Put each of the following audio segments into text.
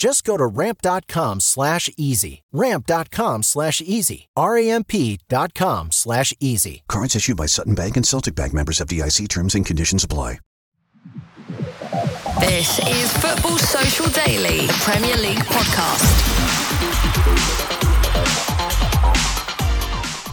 Just go to ramp.com slash easy. Ramp.com slash easy. R-A-M-P dot com slash easy. Cards issued by Sutton Bank and Celtic Bank members FDIC terms and conditions apply. This is Football Social Daily Premier League podcast.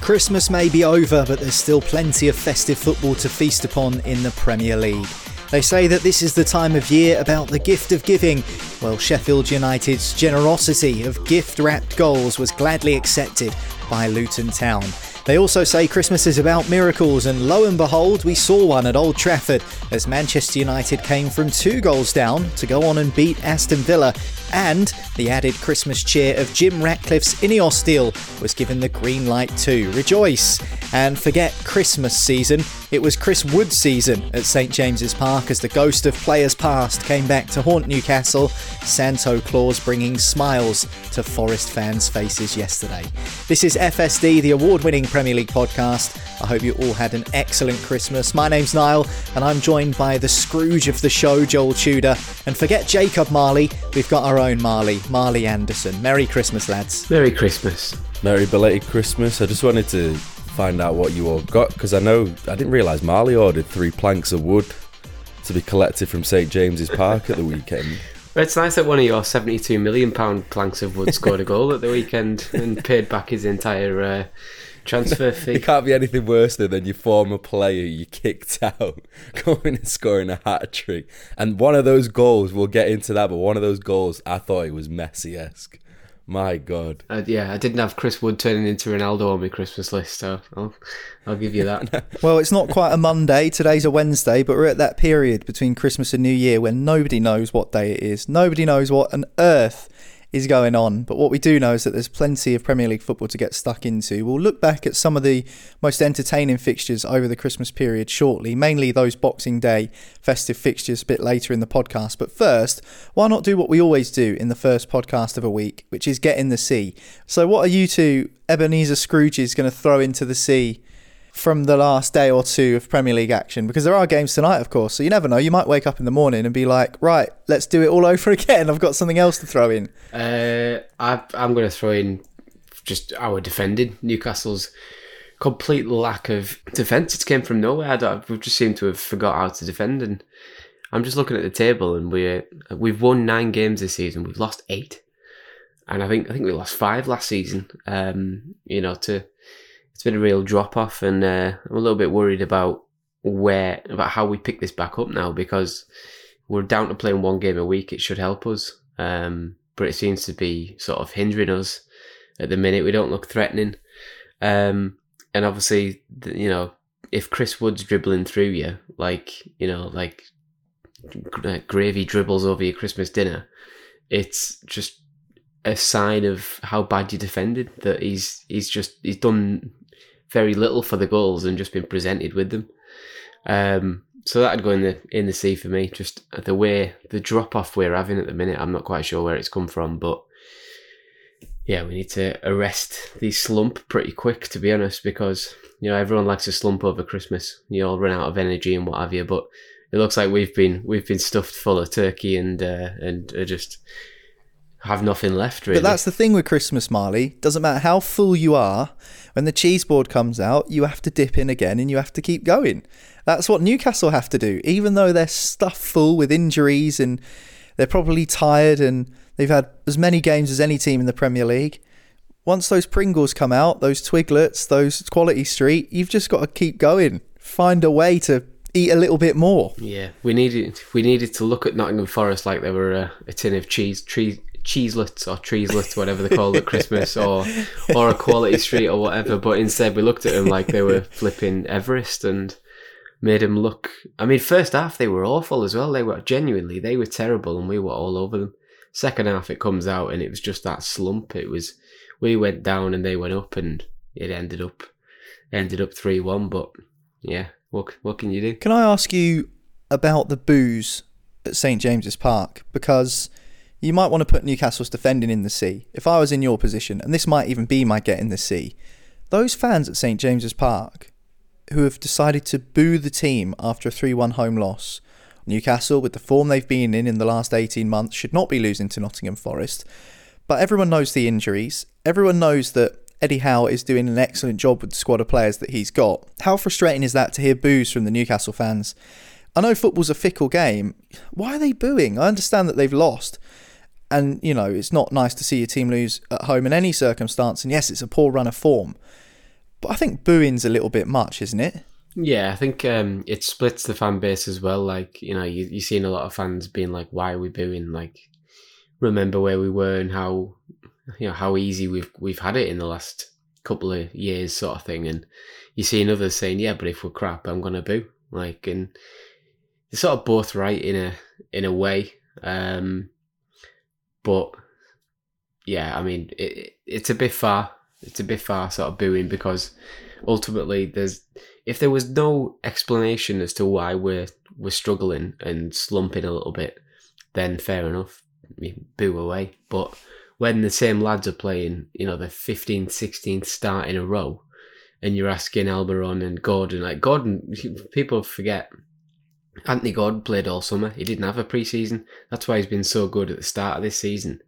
Christmas may be over, but there's still plenty of festive football to feast upon in the Premier League. They say that this is the time of year about the gift of giving. Well, Sheffield United's generosity of gift wrapped goals was gladly accepted by Luton Town. They also say Christmas is about miracles, and lo and behold, we saw one at Old Trafford as Manchester United came from two goals down to go on and beat Aston Villa. And the added Christmas cheer of Jim Ratcliffe's Ineos deal was given the green light too. Rejoice! And forget Christmas season, it was Chris Wood season at St James's Park as the ghost of players past came back to haunt Newcastle, Santo Claus bringing smiles to Forest fans' faces yesterday. This is FSD, the award winning Premier League podcast. I hope you all had an excellent Christmas. My name's Niall, and I'm joined by the Scrooge of the show, Joel Tudor. And forget Jacob Marley, we've got our own Marley, Marley Anderson. Merry Christmas, lads. Merry Christmas. Merry belated Christmas. I just wanted to find out what you all got because I know I didn't realise Marley ordered three planks of wood to be collected from St James's Park at the weekend. It's nice that one of your seventy-two million pound planks of wood scored a goal at the weekend and paid back his entire uh, transfer fee. It can't be anything worse than than your former player you kicked out going and scoring a hat trick. And one of those goals, we'll get into that, but one of those goals, I thought it was Messi esque. My God. Uh, yeah, I didn't have Chris Wood turning into Ronaldo on my Christmas list, so I'll, I'll give you that. Well, it's not quite a Monday. Today's a Wednesday, but we're at that period between Christmas and New Year when nobody knows what day it is. Nobody knows what on earth is going on. But what we do know is that there's plenty of Premier League football to get stuck into. We'll look back at some of the most entertaining fixtures over the Christmas period shortly, mainly those Boxing Day festive fixtures a bit later in the podcast. But first, why not do what we always do in the first podcast of a week, which is get in the sea? So, what are you two, Ebenezer Scrooges, going to throw into the sea? From the last day or two of Premier League action, because there are games tonight, of course. So you never know. You might wake up in the morning and be like, "Right, let's do it all over again." I've got something else to throw in. Uh, I, I'm going to throw in just our defending Newcastle's complete lack of defence. It came from nowhere. I we've just seemed to have forgot how to defend, and I'm just looking at the table, and we we've won nine games this season. We've lost eight, and I think I think we lost five last season. Um, you know, to it's been a real drop off, and uh, I'm a little bit worried about where about how we pick this back up now because we're down to playing one game a week. It should help us, um, but it seems to be sort of hindering us at the minute. We don't look threatening, um, and obviously, you know, if Chris Wood's dribbling through you, like you know, like gravy dribbles over your Christmas dinner, it's just a sign of how bad you defended. That he's he's just he's done very little for the goals and just been presented with them. Um, so that'd go in the in the sea for me. Just the way the drop off we're having at the minute, I'm not quite sure where it's come from, but yeah, we need to arrest the slump pretty quick, to be honest, because you know everyone likes a slump over Christmas. You all run out of energy and what have you, but it looks like we've been we've been stuffed full of turkey and uh, and uh, just have nothing left really. But that's the thing with Christmas, Marley. Doesn't matter how full you are, when the cheese board comes out, you have to dip in again and you have to keep going. That's what Newcastle have to do, even though they're stuffed full with injuries and they're probably tired and they've had as many games as any team in the Premier League. Once those Pringles come out, those Twiglets, those Quality Street, you've just got to keep going. Find a way to eat a little bit more. Yeah, we needed we needed to look at Nottingham Forest like they were a, a tin of cheese, tree, cheeselets or treeslets, whatever they call it, Christmas, or or a quality street or whatever. But instead, we looked at them like they were flipping Everest and made them look. I mean, first half they were awful as well. They were genuinely they were terrible, and we were all over them. Second half, it comes out and it was just that slump. It was we went down and they went up, and it ended up ended up three one. But yeah, what what can you do? Can I ask you about the booze at St James's Park? Because you might want to put Newcastle's defending in the sea. If I was in your position, and this might even be my get in the sea, those fans at St James's Park who have decided to boo the team after a 3 1 home loss. Newcastle, with the form they've been in in the last 18 months, should not be losing to Nottingham Forest. But everyone knows the injuries. Everyone knows that Eddie Howe is doing an excellent job with the squad of players that he's got. How frustrating is that to hear boos from the Newcastle fans? I know football's a fickle game. Why are they booing? I understand that they've lost. And, you know, it's not nice to see your team lose at home in any circumstance. And yes, it's a poor run of form. But I think booing's a little bit much, isn't it? Yeah, I think um, it splits the fan base as well. Like, you know, you, you're seeing a lot of fans being like, why are we booing? Like, remember where we were and how, you know, how easy we've we've had it in the last couple of years sort of thing. And you're seeing others saying, yeah, but if we're crap, I'm to boo. Like, and they're sort of both right in a in a way. Um, but yeah, I mean, it, it's a bit far it's a bit far sort of booing because ultimately there's if there was no explanation as to why we're we're struggling and slumping a little bit, then fair enough, boo away. But when the same lads are playing, you know, the 15th, 16th start in a row, and you're asking Almiron and Gordon, like Gordon, people forget Anthony Gordon played all summer. He didn't have a preseason. That's why he's been so good at the start of this season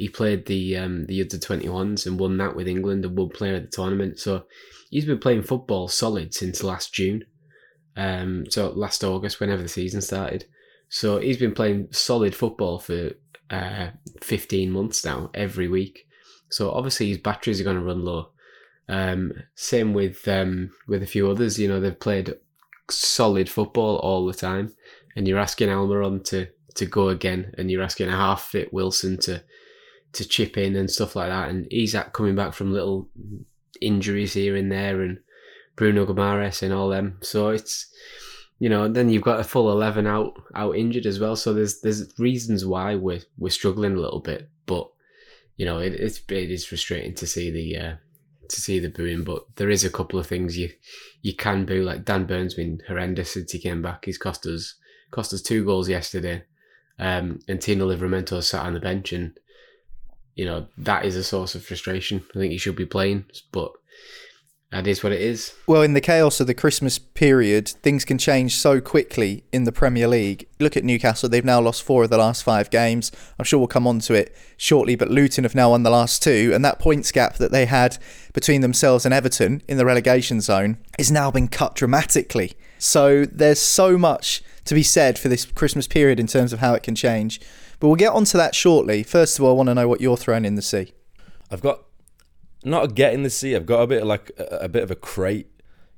he played the um, the under twenty ones and won that with England and won player of the tournament. So he's been playing football solid since last June. Um, so last August, whenever the season started. So he's been playing solid football for uh, 15 months now, every week. So obviously his batteries are going to run low. Um, same with um, with a few others. You know, they've played solid football all the time, and you're asking Almiron to to go again, and you're asking a half fit Wilson to to chip in and stuff like that. And at coming back from little injuries here and there, and Bruno Guimaraes and all them. So it's you know, then you've got a full eleven out out injured as well. So there's there's reasons why we're we're struggling a little bit, but you know, it, it's it is frustrating to see the uh, to see the booing. But there is a couple of things you you can boo. Like Dan Burn's been horrendous since he came back. He's cost us cost us two goals yesterday. Um, and Tino Livramento sat on the bench and you know, that is a source of frustration. I think he should be playing, but that is what it is. Well, in the chaos of the Christmas period, things can change so quickly in the Premier League. Look at Newcastle, they've now lost four of the last five games. I'm sure we'll come on to it shortly, but Luton have now won the last two, and that points gap that they had between themselves and Everton in the relegation zone is now been cut dramatically. So there's so much to be said for this Christmas period in terms of how it can change. But we'll get onto that shortly. First of all, I want to know what you're throwing in the sea. I've got not a get in the sea. I've got a bit of like a, a bit of a crate.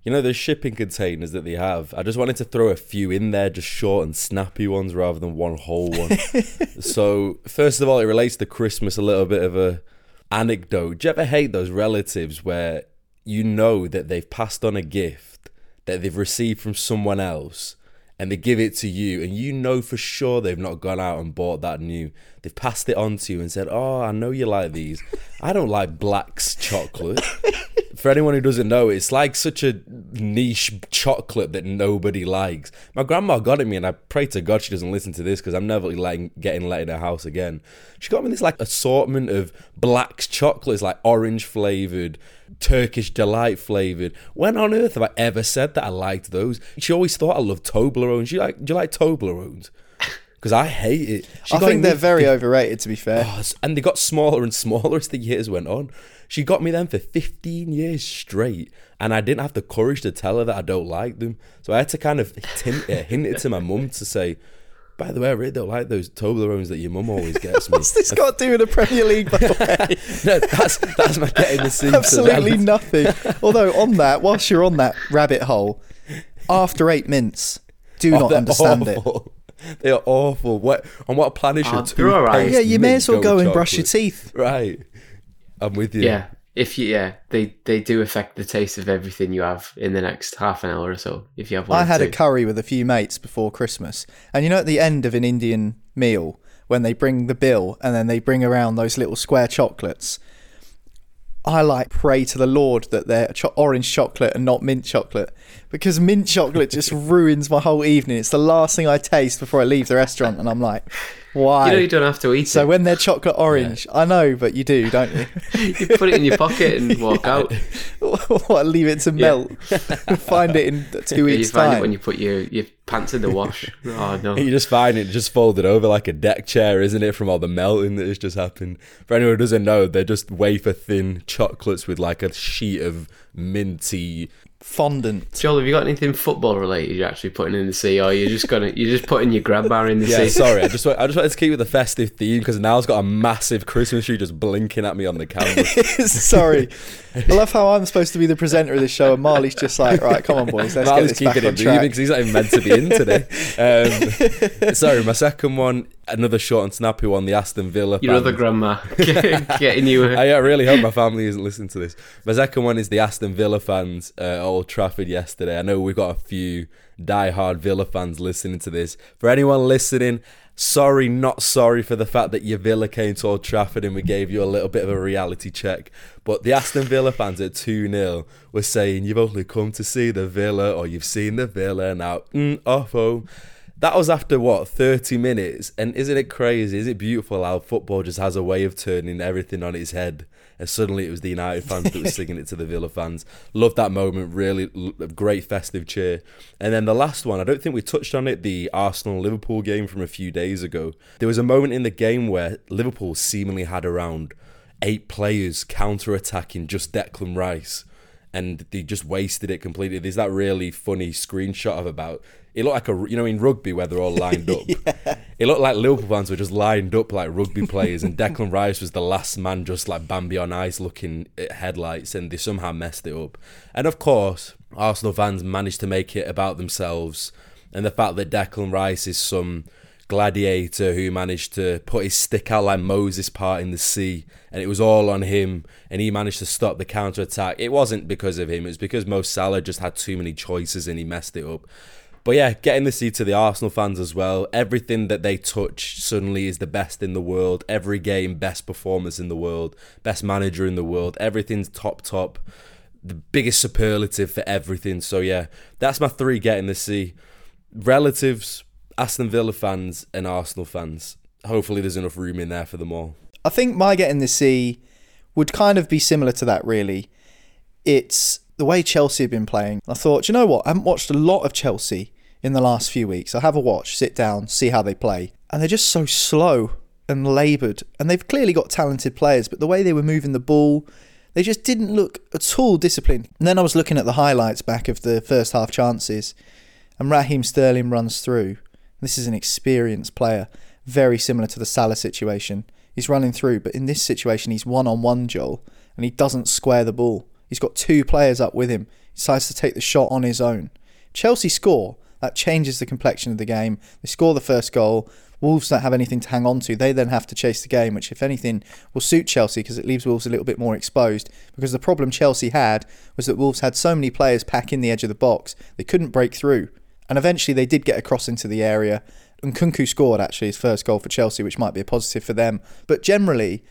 You know the shipping containers that they have. I just wanted to throw a few in there, just short and snappy ones rather than one whole one. so first of all, it relates to Christmas. A little bit of a anecdote. Do you ever hate those relatives where you know that they've passed on a gift that they've received from someone else? And they give it to you and you know for sure they've not gone out and bought that new. They've passed it on to you and said oh i know you like these. I don't like black's chocolate for anyone who doesn't know it's like such a niche chocolate that nobody likes my grandma got it me and i pray to god she doesn't listen to this because i'm never like getting let in her house again she got me this like assortment of black chocolates like orange flavored Turkish delight flavored. When on earth have I ever said that I liked those? She always thought I loved Toblerones. Do you like? Do you like Toblerones? Because I hate it. She I think they're very overrated, to be fair. Oh, and they got smaller and smaller as the years went on. She got me them for 15 years straight, and I didn't have the courage to tell her that I don't like them. So I had to kind of hint, uh, hint it to my mum to say, by the way, I really don't like those Toblerones that your mum always gets me. What's this got to do with the Premier League, by the way? no, that's, that's my getting the scene. Absolutely nothing. Although, on that, whilst you're on that rabbit hole, after eight mints, do Oh, not they're understand it. They are awful. What on what planet should they're all right. toothpaste Yeah, you may as well go with and brush your teeth. Right. I'm with you. Yeah. If you yeah, they they do affect the taste of everything you have in the next half an hour or so. If you have one, I had a curry with a few mates before Christmas, and you know, at the end of an Indian meal, when they bring the bill and then they bring around those little square chocolates, I like pray to the Lord that they're cho- orange chocolate and not mint chocolate, because mint chocolate just ruins my whole evening. It's the last thing I taste before I leave the restaurant, and I'm like, why? You know you don't have to eat so it. So when they're chocolate orange, I know, but you do, don't you? you put it in your pocket and walk out. what? Leave it to melt. Find it in two weeks. you weeks' find time. it when you put your, your pants in the wash. Oh no. You just find it just folded over like a deck chair, isn't it, from all the melting that has just happened? For anyone who doesn't know, they're just wafer thin chocolates with like a sheet of minty. Fondant. Joel, have you got anything football related you're actually putting in the sea, or you're just gonna you're just putting your grab bar in the Yeah, sea? sorry, I just I just wanted to keep with the festive theme because now it's got a massive Christmas tree just blinking at me on the camera. Sorry. I love how I'm supposed to be the presenter of this show, and Marley's just like, right, come on, boys, let's Marley's get this back keeping on it moving because he's not even meant to be in today. Um, sorry, my second one, another short and snappy one, the Aston Villa. Your other fans. grandma getting you. I, I really hope my family isn't listening to this. My second one is the Aston Villa fans uh, Old Trafford yesterday. I know we've got a few die-hard Villa fans listening to this. For anyone listening, sorry, not sorry for the fact that your Villa came to Old Trafford and we gave you a little bit of a reality check. But the Aston Villa fans at 2 0 were saying, You've only come to see the Villa or you've seen the Villa now, mm, off home. That was after what, 30 minutes? And isn't it crazy? Is it beautiful how football just has a way of turning everything on its head? And suddenly it was the United fans that were singing it to the Villa fans. Loved that moment, really great festive cheer. And then the last one, I don't think we touched on it, the Arsenal Liverpool game from a few days ago. There was a moment in the game where Liverpool seemingly had around eight players counter attacking just Declan Rice and they just wasted it completely. There's that really funny screenshot of about it looked like a you know in rugby where they're all lined up. It looked like Liverpool fans were just lined up like rugby players, and Declan Rice was the last man, just like Bambi on ice, looking at headlights, and they somehow messed it up. And of course, Arsenal fans managed to make it about themselves, and the fact that Declan Rice is some gladiator who managed to put his stick out like Moses part in the sea, and it was all on him, and he managed to stop the counter attack. It wasn't because of him; it was because Mo Salah just had too many choices and he messed it up. But yeah, getting the seat to the Arsenal fans as well. Everything that they touch suddenly is the best in the world. Every game, best performance in the world, best manager in the world. Everything's top top. The biggest superlative for everything. So yeah, that's my three getting the C. Relatives, Aston Villa fans, and Arsenal fans. Hopefully, there's enough room in there for them all. I think my getting the C would kind of be similar to that, really. It's the way Chelsea have been playing. I thought, you know what? I haven't watched a lot of Chelsea in the last few weeks. I have a watch, sit down, see how they play. And they're just so slow and laboured. And they've clearly got talented players, but the way they were moving the ball, they just didn't look at all disciplined. And then I was looking at the highlights back of the first half chances, and Raheem Sterling runs through. This is an experienced player, very similar to the Salah situation. He's running through, but in this situation, he's one on one, Joel, and he doesn't square the ball. He's got two players up with him. He decides to take the shot on his own. Chelsea score. That changes the complexion of the game. They score the first goal. Wolves don't have anything to hang on to. They then have to chase the game, which, if anything, will suit Chelsea because it leaves Wolves a little bit more exposed. Because the problem Chelsea had was that Wolves had so many players pack in the edge of the box, they couldn't break through. And eventually they did get across into the area. And Nkunku scored actually his first goal for Chelsea, which might be a positive for them. But generally,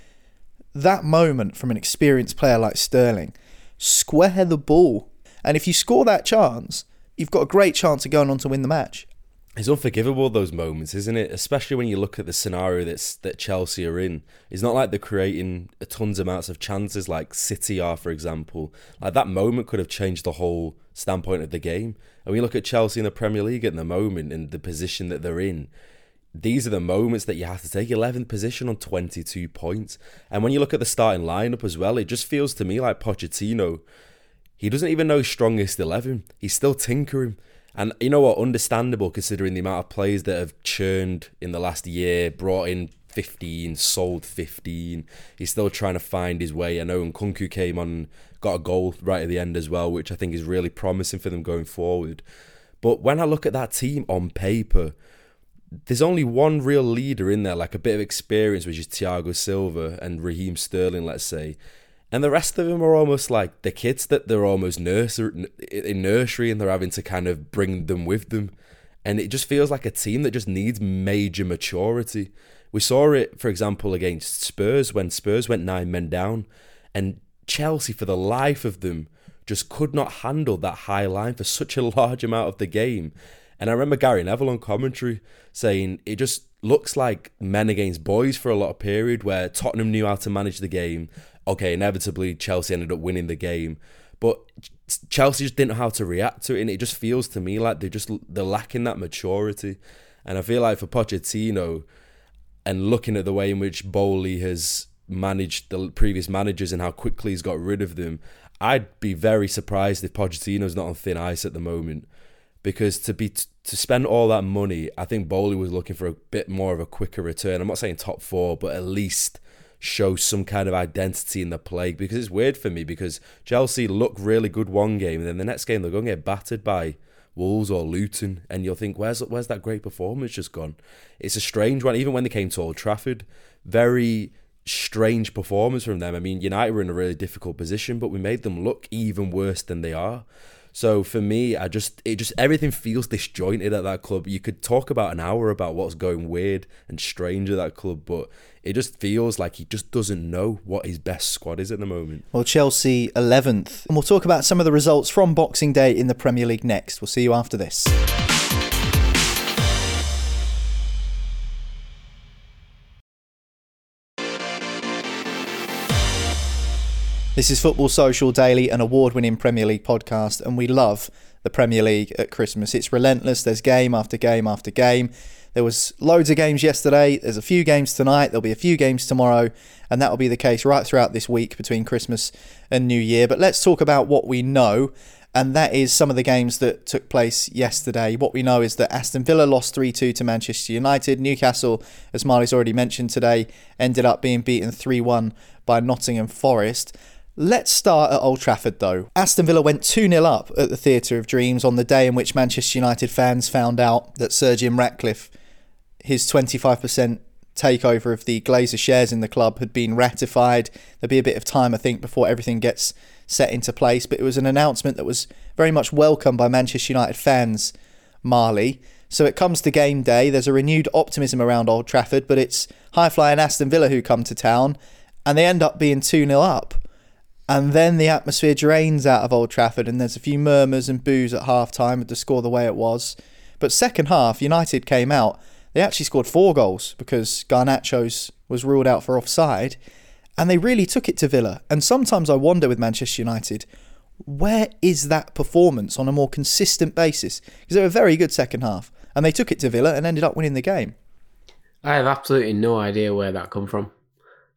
that moment from an experienced player like Sterling, square the ball. And if you score that chance, you've got a great chance of going on to win the match. It's unforgivable those moments, isn't it? Especially when you look at the scenario that's that Chelsea are in. It's not like they're creating tons amounts of chances like City are, for example. Like that moment could have changed the whole standpoint of the game. And you look at Chelsea in the Premier League at the moment and the position that they're in, these are the moments that you have to take 11th position on 22 points. And when you look at the starting lineup as well, it just feels to me like Pochettino. He doesn't even know his strongest 11. He's still tinkering. And you know what? Understandable considering the amount of players that have churned in the last year, brought in 15, sold 15. He's still trying to find his way. I know Nkunku came on, got a goal right at the end as well, which I think is really promising for them going forward. But when I look at that team on paper, there's only one real leader in there, like a bit of experience, which is Thiago Silva and Raheem Sterling, let's say. And the rest of them are almost like the kids that they're almost nursery, in nursery and they're having to kind of bring them with them. And it just feels like a team that just needs major maturity. We saw it, for example, against Spurs when Spurs went nine men down. And Chelsea, for the life of them, just could not handle that high line for such a large amount of the game. And I remember Gary Neville on commentary saying it just looks like men against boys for a lot of period where Tottenham knew how to manage the game. Okay, inevitably Chelsea ended up winning the game, but Chelsea just didn't know how to react to it, and it just feels to me like they're just they're lacking that maturity. And I feel like for Pochettino, and looking at the way in which Boehly has managed the previous managers and how quickly he's got rid of them, I'd be very surprised if Pochettino's not on thin ice at the moment because to be to spend all that money, I think Boehly was looking for a bit more of a quicker return. I'm not saying top four, but at least show some kind of identity in the play because it's weird for me because Chelsea look really good one game and then the next game they're going to get battered by Wolves or Luton and you'll think where's where's that great performance just gone? It's a strange one even when they came to Old Trafford, very strange performance from them. I mean, United were in a really difficult position, but we made them look even worse than they are. So for me, I just it just everything feels disjointed at that club. You could talk about an hour about what's going weird and strange at that club, but it just feels like he just doesn't know what his best squad is at the moment. Well, Chelsea 11th. And we'll talk about some of the results from Boxing Day in the Premier League next. We'll see you after this. This is Football Social Daily, an award winning Premier League podcast, and we love the Premier League at Christmas. It's relentless, there's game after game after game. There was loads of games yesterday, there's a few games tonight, there'll be a few games tomorrow, and that will be the case right throughout this week between Christmas and New Year. But let's talk about what we know, and that is some of the games that took place yesterday. What we know is that Aston Villa lost 3 2 to Manchester United. Newcastle, as Marley's already mentioned today, ended up being beaten 3 1 by Nottingham Forest. Let's start at Old Trafford though. Aston Villa went 2 0 up at the Theatre of Dreams on the day in which Manchester United fans found out that Sir Jim Ratcliffe, his 25% takeover of the Glazer shares in the club, had been ratified. There'll be a bit of time, I think, before everything gets set into place, but it was an announcement that was very much welcomed by Manchester United fans, Marley. So it comes to game day, there's a renewed optimism around Old Trafford, but it's high flying Aston Villa who come to town, and they end up being 2 0 up. And then the atmosphere drains out of Old Trafford, and there's a few murmurs and boos at half time with the score the way it was. But second half, United came out. They actually scored four goals because Garnacho's was ruled out for offside, and they really took it to Villa. And sometimes I wonder with Manchester United, where is that performance on a more consistent basis? Because they were a very good second half, and they took it to Villa and ended up winning the game. I have absolutely no idea where that come from.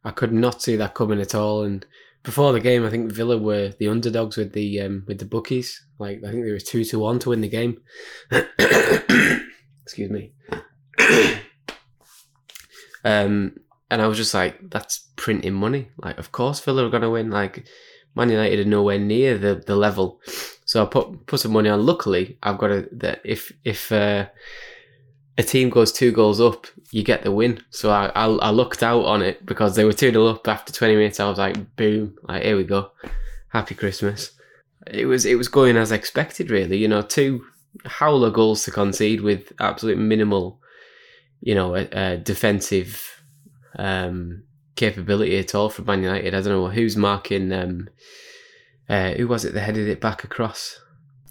I could not see that coming at all, and before the game, I think Villa were the underdogs with the um, with the bookies. Like I think they were two to one to win the game. Excuse me. um, and I was just like, that's printing money. Like, of course Villa are going to win. Like, Man United are nowhere near the, the level. So I put put some money on. Luckily, I've got a that if if uh, a team goes two goals up, you get the win. So I, I, I looked out on it because they were 2 0 up after 20 minutes. I was like, boom, like, here we go. Happy Christmas. It was it was going as expected, really. You know, two howler goals to concede with absolute minimal, you know, defensive um, capability at all from Man United. I don't know who's marking. Um, uh, who was it that headed it back across?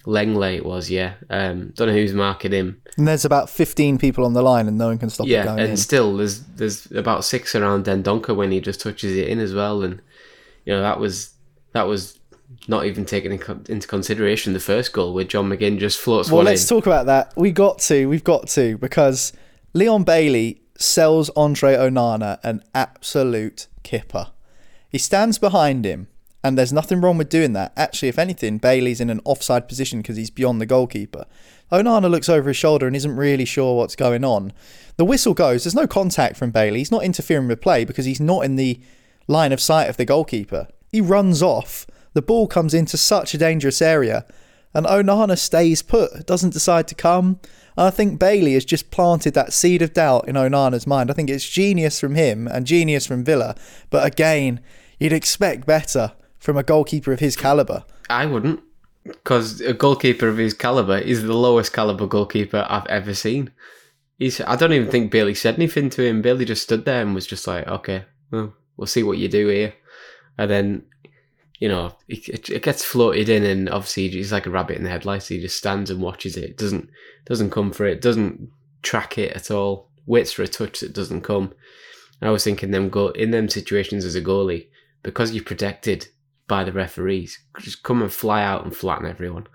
Lenglet it was, yeah. Um, don't know who's marking him. And there's about 15 people on the line and no one can stop yeah, it going and in. still there's there's about six around Dendoncker when he just touches it in as well, and you know that was that was not even taken into consideration the first goal where John McGinn just floats well, one let's in. talk about that. We got to, we've got to, because Leon Bailey sells Andre Onana an absolute kipper. He stands behind him and there's nothing wrong with doing that. Actually, if anything, Bailey's in an offside position because he's beyond the goalkeeper. Onana looks over his shoulder and isn't really sure what's going on. The whistle goes. There's no contact from Bailey. He's not interfering with play because he's not in the line of sight of the goalkeeper. He runs off. The ball comes into such a dangerous area. And Onana stays put, doesn't decide to come. And I think Bailey has just planted that seed of doubt in Onana's mind. I think it's genius from him and genius from Villa. But again, you'd expect better from a goalkeeper of his calibre. I wouldn't, because a goalkeeper of his caliber is the lowest caliber goalkeeper I've ever seen. He's. I don't even think Bailey said anything to him. Bailey just stood there and was just like, "Okay, well, we'll see what you do here," and then. You know, it, it gets floated in, and obviously he's like a rabbit in the headlights. He just stands and watches it. Doesn't doesn't come for it. Doesn't track it at all. Waits for a touch that doesn't come. I was thinking them go in them situations as a goalie because you're protected by the referees. Just come and fly out and flatten everyone,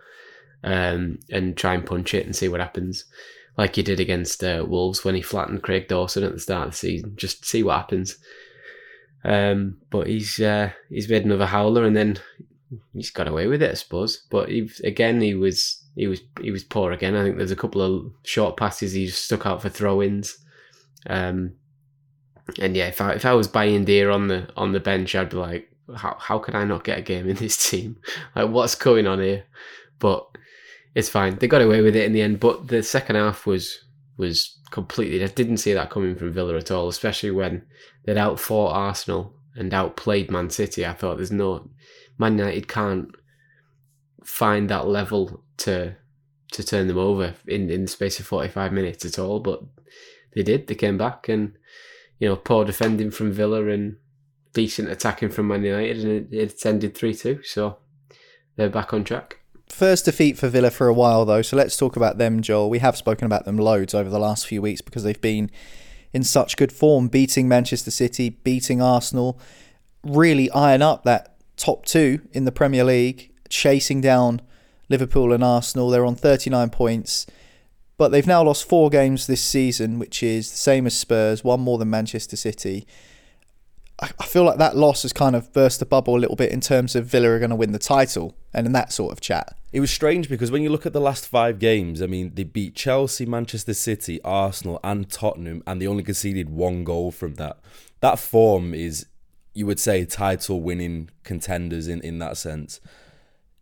um, and try and punch it and see what happens. Like he did against uh, Wolves when he flattened Craig Dawson at the start of the season. Just see what happens. Um, but he's uh, he's made another howler and then he's got away with it, I suppose. But he, again, he was he was he was poor again. I think there's a couple of short passes he stuck out for throw-ins. Um, and yeah, if I if I was Bayindir on the on the bench, I'd be like, how how can I not get a game in this team? Like, what's going on here? But it's fine. They got away with it in the end. But the second half was was completely. I didn't see that coming from Villa at all, especially when they'd outfought Arsenal and outplayed Man City. I thought there's no Man United can't find that level to to turn them over in in the space of 45 minutes at all. But they did. They came back and you know poor defending from Villa and decent attacking from Man United, and it, it ended three two. So they're back on track. First defeat for Villa for a while, though, so let's talk about them, Joel. We have spoken about them loads over the last few weeks because they've been in such good form, beating Manchester City, beating Arsenal, really iron up that top two in the Premier League, chasing down Liverpool and Arsenal. They're on 39 points, but they've now lost four games this season, which is the same as Spurs, one more than Manchester City. I feel like that loss has kind of burst the bubble a little bit in terms of Villa are going to win the title and in that sort of chat. It was strange because when you look at the last five games, I mean, they beat Chelsea, Manchester City, Arsenal, and Tottenham, and they only conceded one goal from that. That form is, you would say, title winning contenders in, in that sense.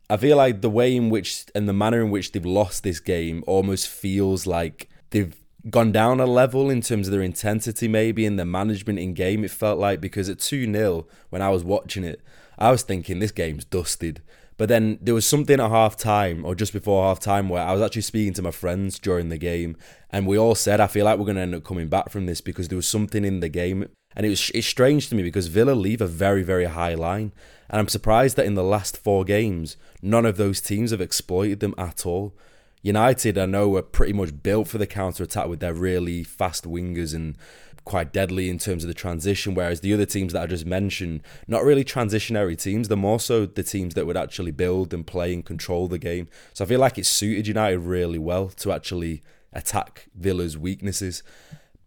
I feel like the way in which and the manner in which they've lost this game almost feels like they've gone down a level in terms of their intensity, maybe in their management in game. It felt like because at 2 0, when I was watching it, I was thinking this game's dusted. But then there was something at half time or just before half time where I was actually speaking to my friends during the game, and we all said, I feel like we're going to end up coming back from this because there was something in the game. And it was it's strange to me because Villa leave a very, very high line. And I'm surprised that in the last four games, none of those teams have exploited them at all. United, I know, are pretty much built for the counter attack with their really fast wingers and quite deadly in terms of the transition. Whereas the other teams that I just mentioned, not really transitionary teams, they're more so the teams that would actually build and play and control the game. So I feel like it suited United really well to actually attack Villa's weaknesses.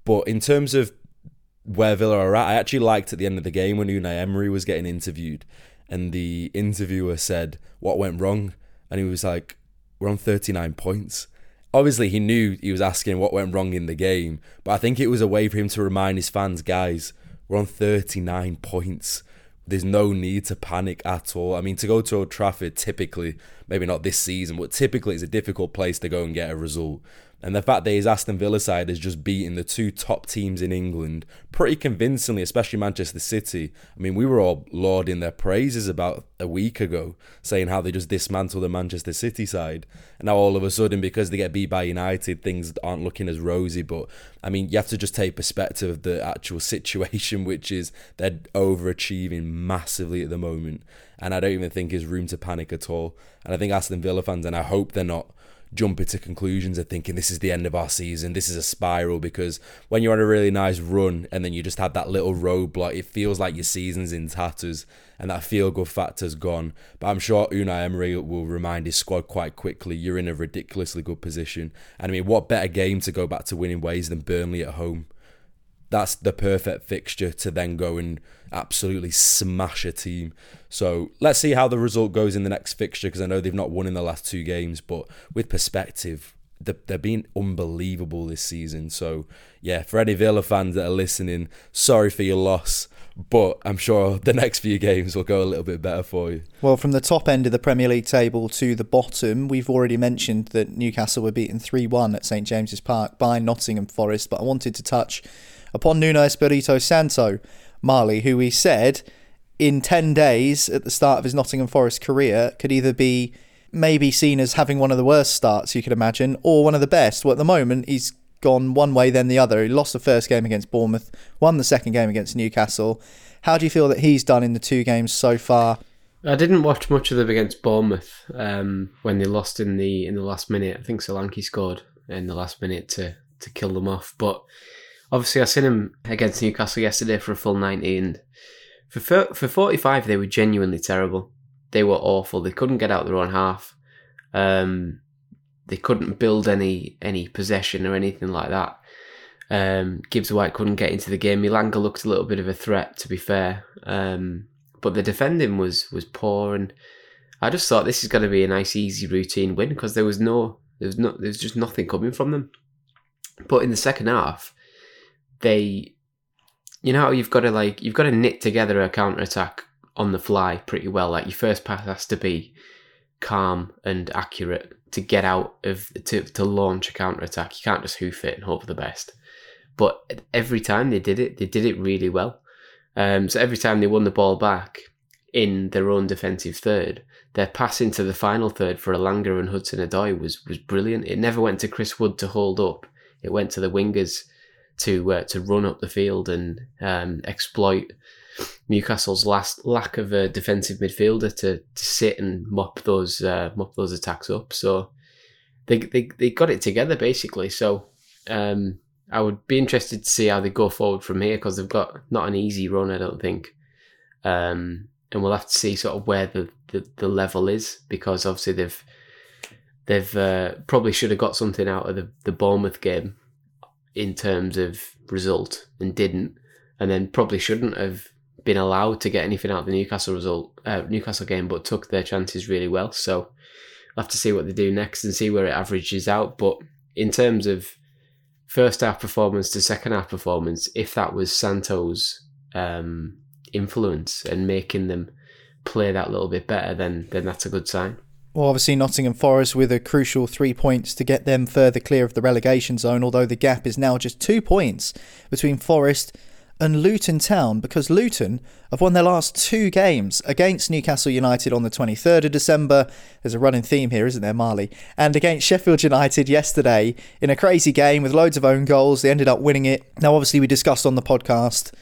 But in terms of where Villa are at, I actually liked at the end of the game when Unai Emery was getting interviewed and the interviewer said, What went wrong? And he was like, we're on 39 points. Obviously, he knew he was asking what went wrong in the game, but I think it was a way for him to remind his fans, guys, we're on 39 points. There's no need to panic at all. I mean, to go to Old Trafford, typically, maybe not this season, but typically it's a difficult place to go and get a result. And the fact that his Aston Villa side has just beaten the two top teams in England pretty convincingly, especially Manchester City. I mean, we were all lauding their praises about a week ago, saying how they just dismantled the Manchester City side. And now all of a sudden, because they get beat by United, things aren't looking as rosy. But I mean, you have to just take perspective of the actual situation, which is they're overachieving massively at the moment. And I don't even think there's room to panic at all. And I think Aston Villa fans, and I hope they're not jumping to conclusions and thinking this is the end of our season, this is a spiral. Because when you're on a really nice run and then you just have that little roadblock, it feels like your season's in tatters and that feel good factor's gone. But I'm sure Unai Emery will remind his squad quite quickly you're in a ridiculously good position. And I mean, what better game to go back to winning ways than Burnley at home? That's the perfect fixture to then go and absolutely smash a team. So let's see how the result goes in the next fixture because I know they've not won in the last two games, but with perspective, they're being unbelievable this season. So yeah, for any Villa fans that are listening, sorry for your loss but I'm sure the next few games will go a little bit better for you. Well, from the top end of the Premier League table to the bottom, we've already mentioned that Newcastle were beaten 3 1 at St James's Park by Nottingham Forest, but I wanted to touch upon Nuno Espirito Santo, Marley, who he said in 10 days at the start of his Nottingham Forest career could either be maybe seen as having one of the worst starts you could imagine or one of the best. Well, at the moment, he's gone one way then the other. He lost the first game against Bournemouth, won the second game against Newcastle. How do you feel that he's done in the two games so far? I didn't watch much of them against Bournemouth um, when they lost in the in the last minute. I think Solanke scored in the last minute to to kill them off. But obviously, I seen him against Newcastle yesterday for a full ninety, and for for forty five they were genuinely terrible. They were awful. They couldn't get out their own half. Um, they couldn't build any any possession or anything like that. Um, Gibbs White couldn't get into the game. Elanga looked a little bit of a threat, to be fair, um, but the defending was was poor, and I just thought this is going to be a nice, easy, routine win because there was no there was no there was just nothing coming from them. But in the second half, they, you know, you've got to like you've got to knit together a counter attack on the fly pretty well. Like your first pass has to be calm and accurate to get out of to to launch a counter attack. You can't just hoof it and hope for the best. But every time they did it, they did it really well. Um, so every time they won the ball back in their own defensive third, their pass into the final third for Elanga and Hudson Odoi was was brilliant. It never went to Chris Wood to hold up. It went to the wingers to uh, to run up the field and um, exploit Newcastle's last lack of a defensive midfielder to, to sit and mop those uh, mop those attacks up. So they, they they got it together basically. So um, I would be interested to see how they go forward from here because they've got not an easy run, I don't think. Um, and we'll have to see sort of where the, the, the level is because obviously they've they've uh, probably should have got something out of the, the Bournemouth game in terms of result and didn't, and then probably shouldn't have been allowed to get anything out of the Newcastle result, uh, Newcastle game, but took their chances really well. So we'll have to see what they do next and see where it averages out. But in terms of first half performance to second half performance, if that was Santo's um, influence and making them play that little bit better, then then that's a good sign. Well, obviously, Nottingham Forest with a crucial three points to get them further clear of the relegation zone, although the gap is now just two points between Forest and Luton Town because Luton have won their last two games against Newcastle United on the 23rd of December. There's a running theme here, isn't there, Marley? And against Sheffield United yesterday in a crazy game with loads of own goals. They ended up winning it. Now, obviously, we discussed on the podcast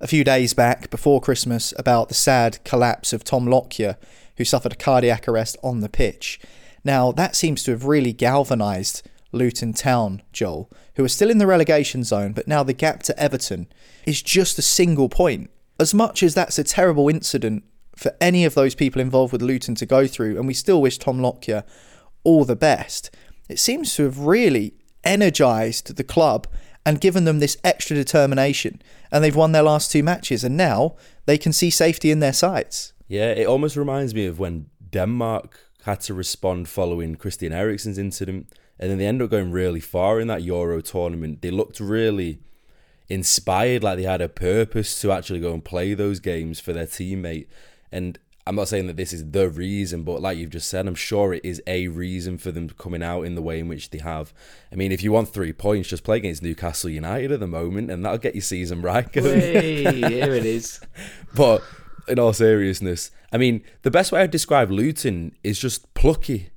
a few days back before Christmas about the sad collapse of Tom Lockyer, who suffered a cardiac arrest on the pitch. Now, that seems to have really galvanised Luton Town, Joel, who are still in the relegation zone, but now the gap to Everton is just a single point. As much as that's a terrible incident for any of those people involved with Luton to go through, and we still wish Tom Lockyer all the best, it seems to have really energised the club and given them this extra determination. And they've won their last two matches, and now they can see safety in their sights. Yeah, it almost reminds me of when Denmark had to respond following Christian Eriksen's incident and then they ended up going really far in that Euro tournament. They looked really inspired, like they had a purpose to actually go and play those games for their teammate. And I'm not saying that this is the reason, but like you've just said, I'm sure it is a reason for them coming out in the way in which they have. I mean, if you want three points, just play against Newcastle United at the moment, and that'll get your season right. Hey, here it is. But in all seriousness, I mean, the best way I'd describe Luton is just plucky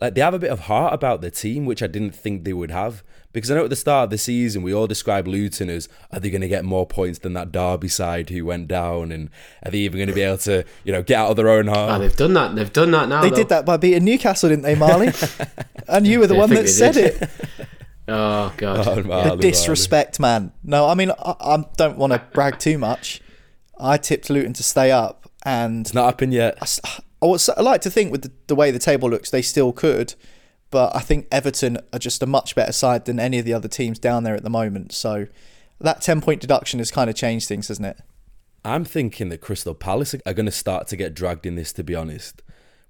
like they have a bit of heart about their team, which I didn't think they would have. Because I know at the start of the season we all described Luton as are they going to get more points than that Derby side who went down, and are they even going to be able to you know get out of their own heart? Oh, they've done that. They've done that now. They though. did that by beating Newcastle, didn't they, Marley? and you were the Yeah, one that said did. it. Oh god. Oh, The Marley, disrespect, man. No, I mean I, I don't want to brag too much. I tipped Luton to stay up, and It's not happened yet. I, I was I like to think with the, the way the table looks, they still could. But I think Everton are just a much better side than any of the other teams down there at the moment. So that ten point deduction has kind of changed things, hasn't it? I'm thinking that Crystal Palace are going to start to get dragged in this, to be honest.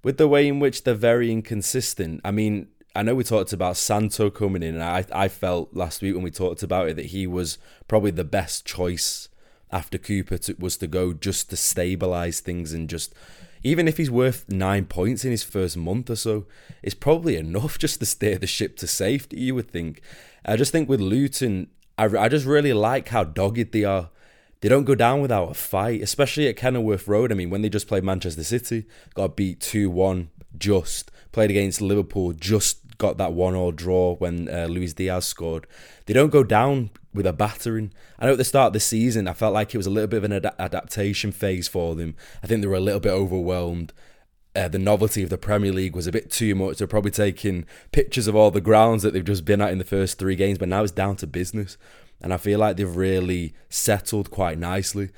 With the way in which they're very inconsistent. I mean, I know we talked about Santo coming in, and I I felt last week when we talked about it that he was probably the best choice after Cooper to, was to go just to stabilize things and just even if he's worth nine points in his first month or so, it's probably enough just to steer the ship to safety. You would think. I just think with Luton, I, I just really like how dogged they are. They don't go down without a fight, especially at Kenilworth Road. I mean, when they just played Manchester City, got beat 2 1 just, played against Liverpool, just got that 1 all draw when uh, Luis Diaz scored. They don't go down with a battering. I know at the start of the season, I felt like it was a little bit of an ad- adaptation phase for them. I think they were a little bit overwhelmed. Uh, the novelty of the Premier League was a bit too much. They're probably taking pictures of all the grounds that they've just been at in the first three games, but now it's down to business. And I feel like they've really settled quite nicely.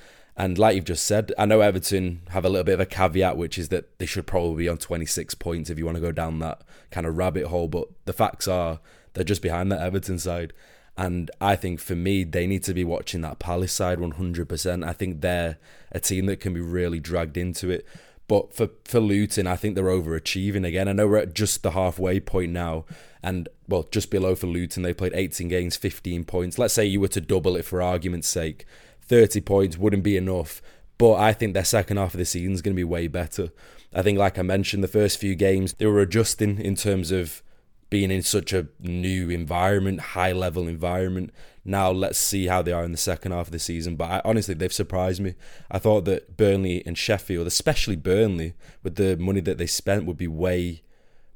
And like you've just said, I know Everton have a little bit of a caveat, which is that they should probably be on 26 points if you want to go down that kind of rabbit hole. But the facts are they're just behind that Everton side. And I think for me, they need to be watching that Palace side 100%. I think they're a team that can be really dragged into it. But for, for Luton, I think they're overachieving again. I know we're at just the halfway point now. And, well, just below for Luton, they played 18 games, 15 points. Let's say you were to double it for argument's sake. 30 points wouldn't be enough. But I think their second half of the season is going to be way better. I think, like I mentioned, the first few games, they were adjusting in terms of being in such a new environment, high level environment. Now let's see how they are in the second half of the season. But I, honestly, they've surprised me. I thought that Burnley and Sheffield, especially Burnley, with the money that they spent, would be way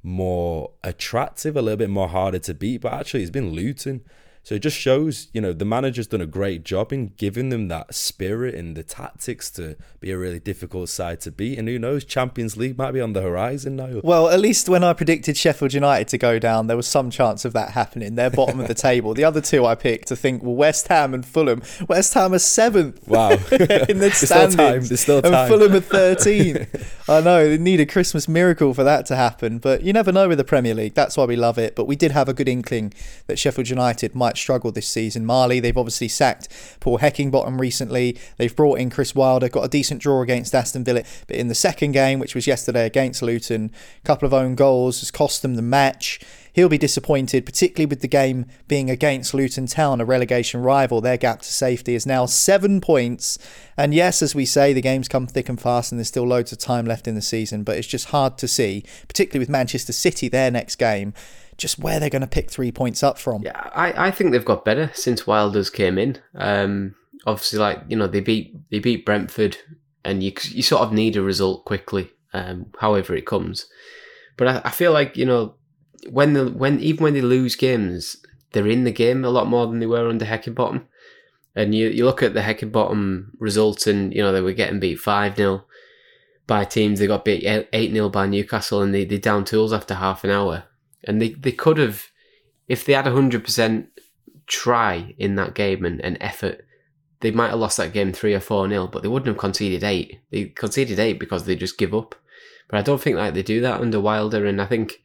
more attractive, a little bit more harder to beat. But actually, it's been Luton so it just shows, you know, the manager's done a great job in giving them that spirit and the tactics to be a really difficult side to beat. And who knows, Champions League might be on the horizon now. Well, at least when I predicted Sheffield United to go down, there was some chance of that happening. They're bottom of the table. The other two I picked to think, well, West Ham and Fulham. West Ham are seventh. Wow. in the There's still time. There's still time. And Fulham are 13. I know, they need a Christmas miracle for that to happen. But you never know with the Premier League. That's why we love it. But we did have a good inkling that Sheffield United might might struggle this season. Marley, they've obviously sacked Paul Heckingbottom recently. They've brought in Chris Wilder, got a decent draw against Aston Villa, but in the second game, which was yesterday against Luton, a couple of own goals has cost them the match. He'll be disappointed, particularly with the game being against Luton Town, a relegation rival. Their gap to safety is now seven points. And yes, as we say, the games come thick and fast, and there's still loads of time left in the season, but it's just hard to see, particularly with Manchester City, their next game just where they're going to pick three points up from. Yeah, I, I think they've got better since Wilders came in. Um, obviously, like you know, they beat they beat Brentford, and you you sort of need a result quickly, um, however it comes. But I, I feel like you know when the when even when they lose games, they're in the game a lot more than they were under Heckingbottom. And you, you look at the Heckingbottom results, and you know they were getting beat five 0 by teams. They got beat eight 0 by Newcastle, and they they down tools after half an hour and they, they could have, if they had a 100% try in that game and, and effort, they might have lost that game 3 or 4 nil, but they wouldn't have conceded 8. They conceded 8 because they just give up. But I don't think like they do that under Wilder, and I think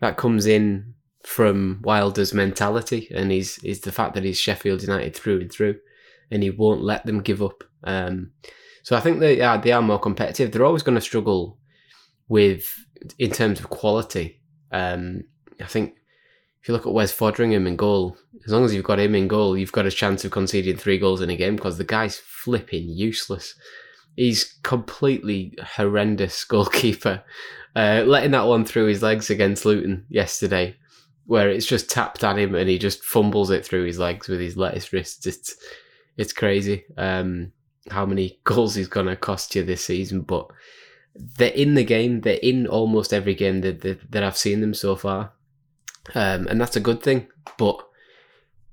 that comes in from Wilder's mentality and he's is the fact that he's Sheffield United through and through, and he won't let them give up. Um, so I think they are they are more competitive. They're always going to struggle with in terms of quality. Um, I think if you look at Wes Foderingham in goal, as long as you've got him in goal, you've got a chance of conceding three goals in a game because the guy's flipping useless. He's completely horrendous goalkeeper. Uh, letting that one through his legs against Luton yesterday, where it's just tapped at him and he just fumbles it through his legs with his lettuce wrists. It's it's crazy um, how many goals he's gonna cost you this season, but they're in the game. They're in almost every game that that, that I've seen them so far um, and that's a good thing. But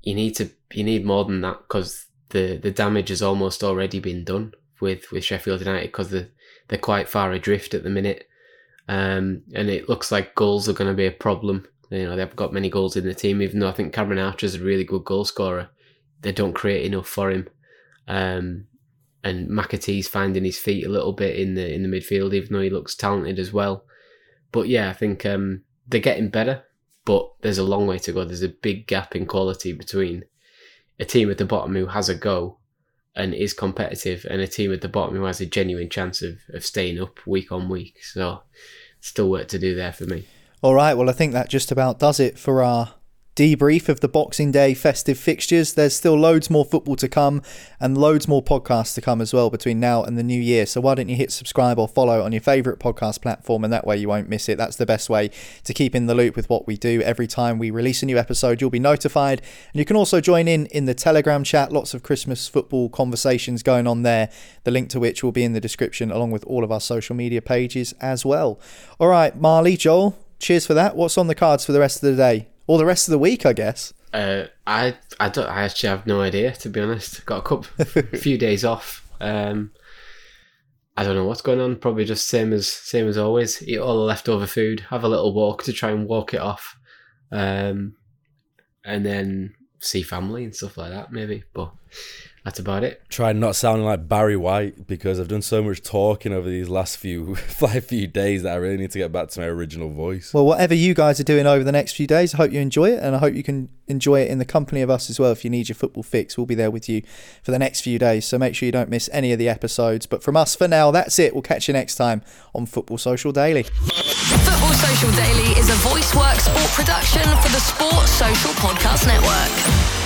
you need to you need more than that because the the damage has almost already been done with with Sheffield United because they're they're quite far adrift at the minute, um, and it looks like goals are going to be a problem. You know they haven't got many goals in the team, even though I think Cameron Archer's a really good goal scorer. They don't create enough for him. Um, and McAtee's finding his feet a little bit in the in the midfield, even though he looks talented as well. But yeah, I think um, they're getting better but there's a long way to go. There's a big gap in quality between a team at the bottom who has a go and is competitive and a team at the bottom who has a genuine chance of, of staying up week on week. So still work to do there for me. All right, well, I think that just about does it for our debrief of the Boxing Day festive fixtures. There's still loads more football to come and loads more podcasts to come as well between now and the new year. So why don't you hit subscribe or follow on your favourite podcast platform and that way you won't miss it. That's the best way to keep in the loop with what we do. Every time we release a new episode, you'll be notified. And you can also join in in the Telegram chat. Lots of Christmas football conversations going on there. The link to which will be in the description along with all of our social media pages as well. All right, Marley, Joel, cheers for that. What's on the cards for the rest of the day? Or the rest of the week, I guess. Uh, I I don't. I actually have no idea to be honest. Got a couple, few days off. Um, I don't know what's going on. Probably just same as same as always. Eat all the leftover food. Have a little walk to try and walk it off, um, and then see family and stuff like that. Maybe, but that's about it. Try not sounding like Barry White because I've done so much talking over these last few five few days that I really need to get back to my original voice. Well, whatever you guys are doing over the next few days, I hope you enjoy it, and I hope you can enjoy it in the company of us as well. If you need your football fix, we'll be there with you for the next few days. So make sure you don't miss any of the episodes. But from us for now, that's it. We'll catch you next time on Football Social Daily. Football Social Daily is a VoiceWorks sport production for the Sport Social Podcast Network.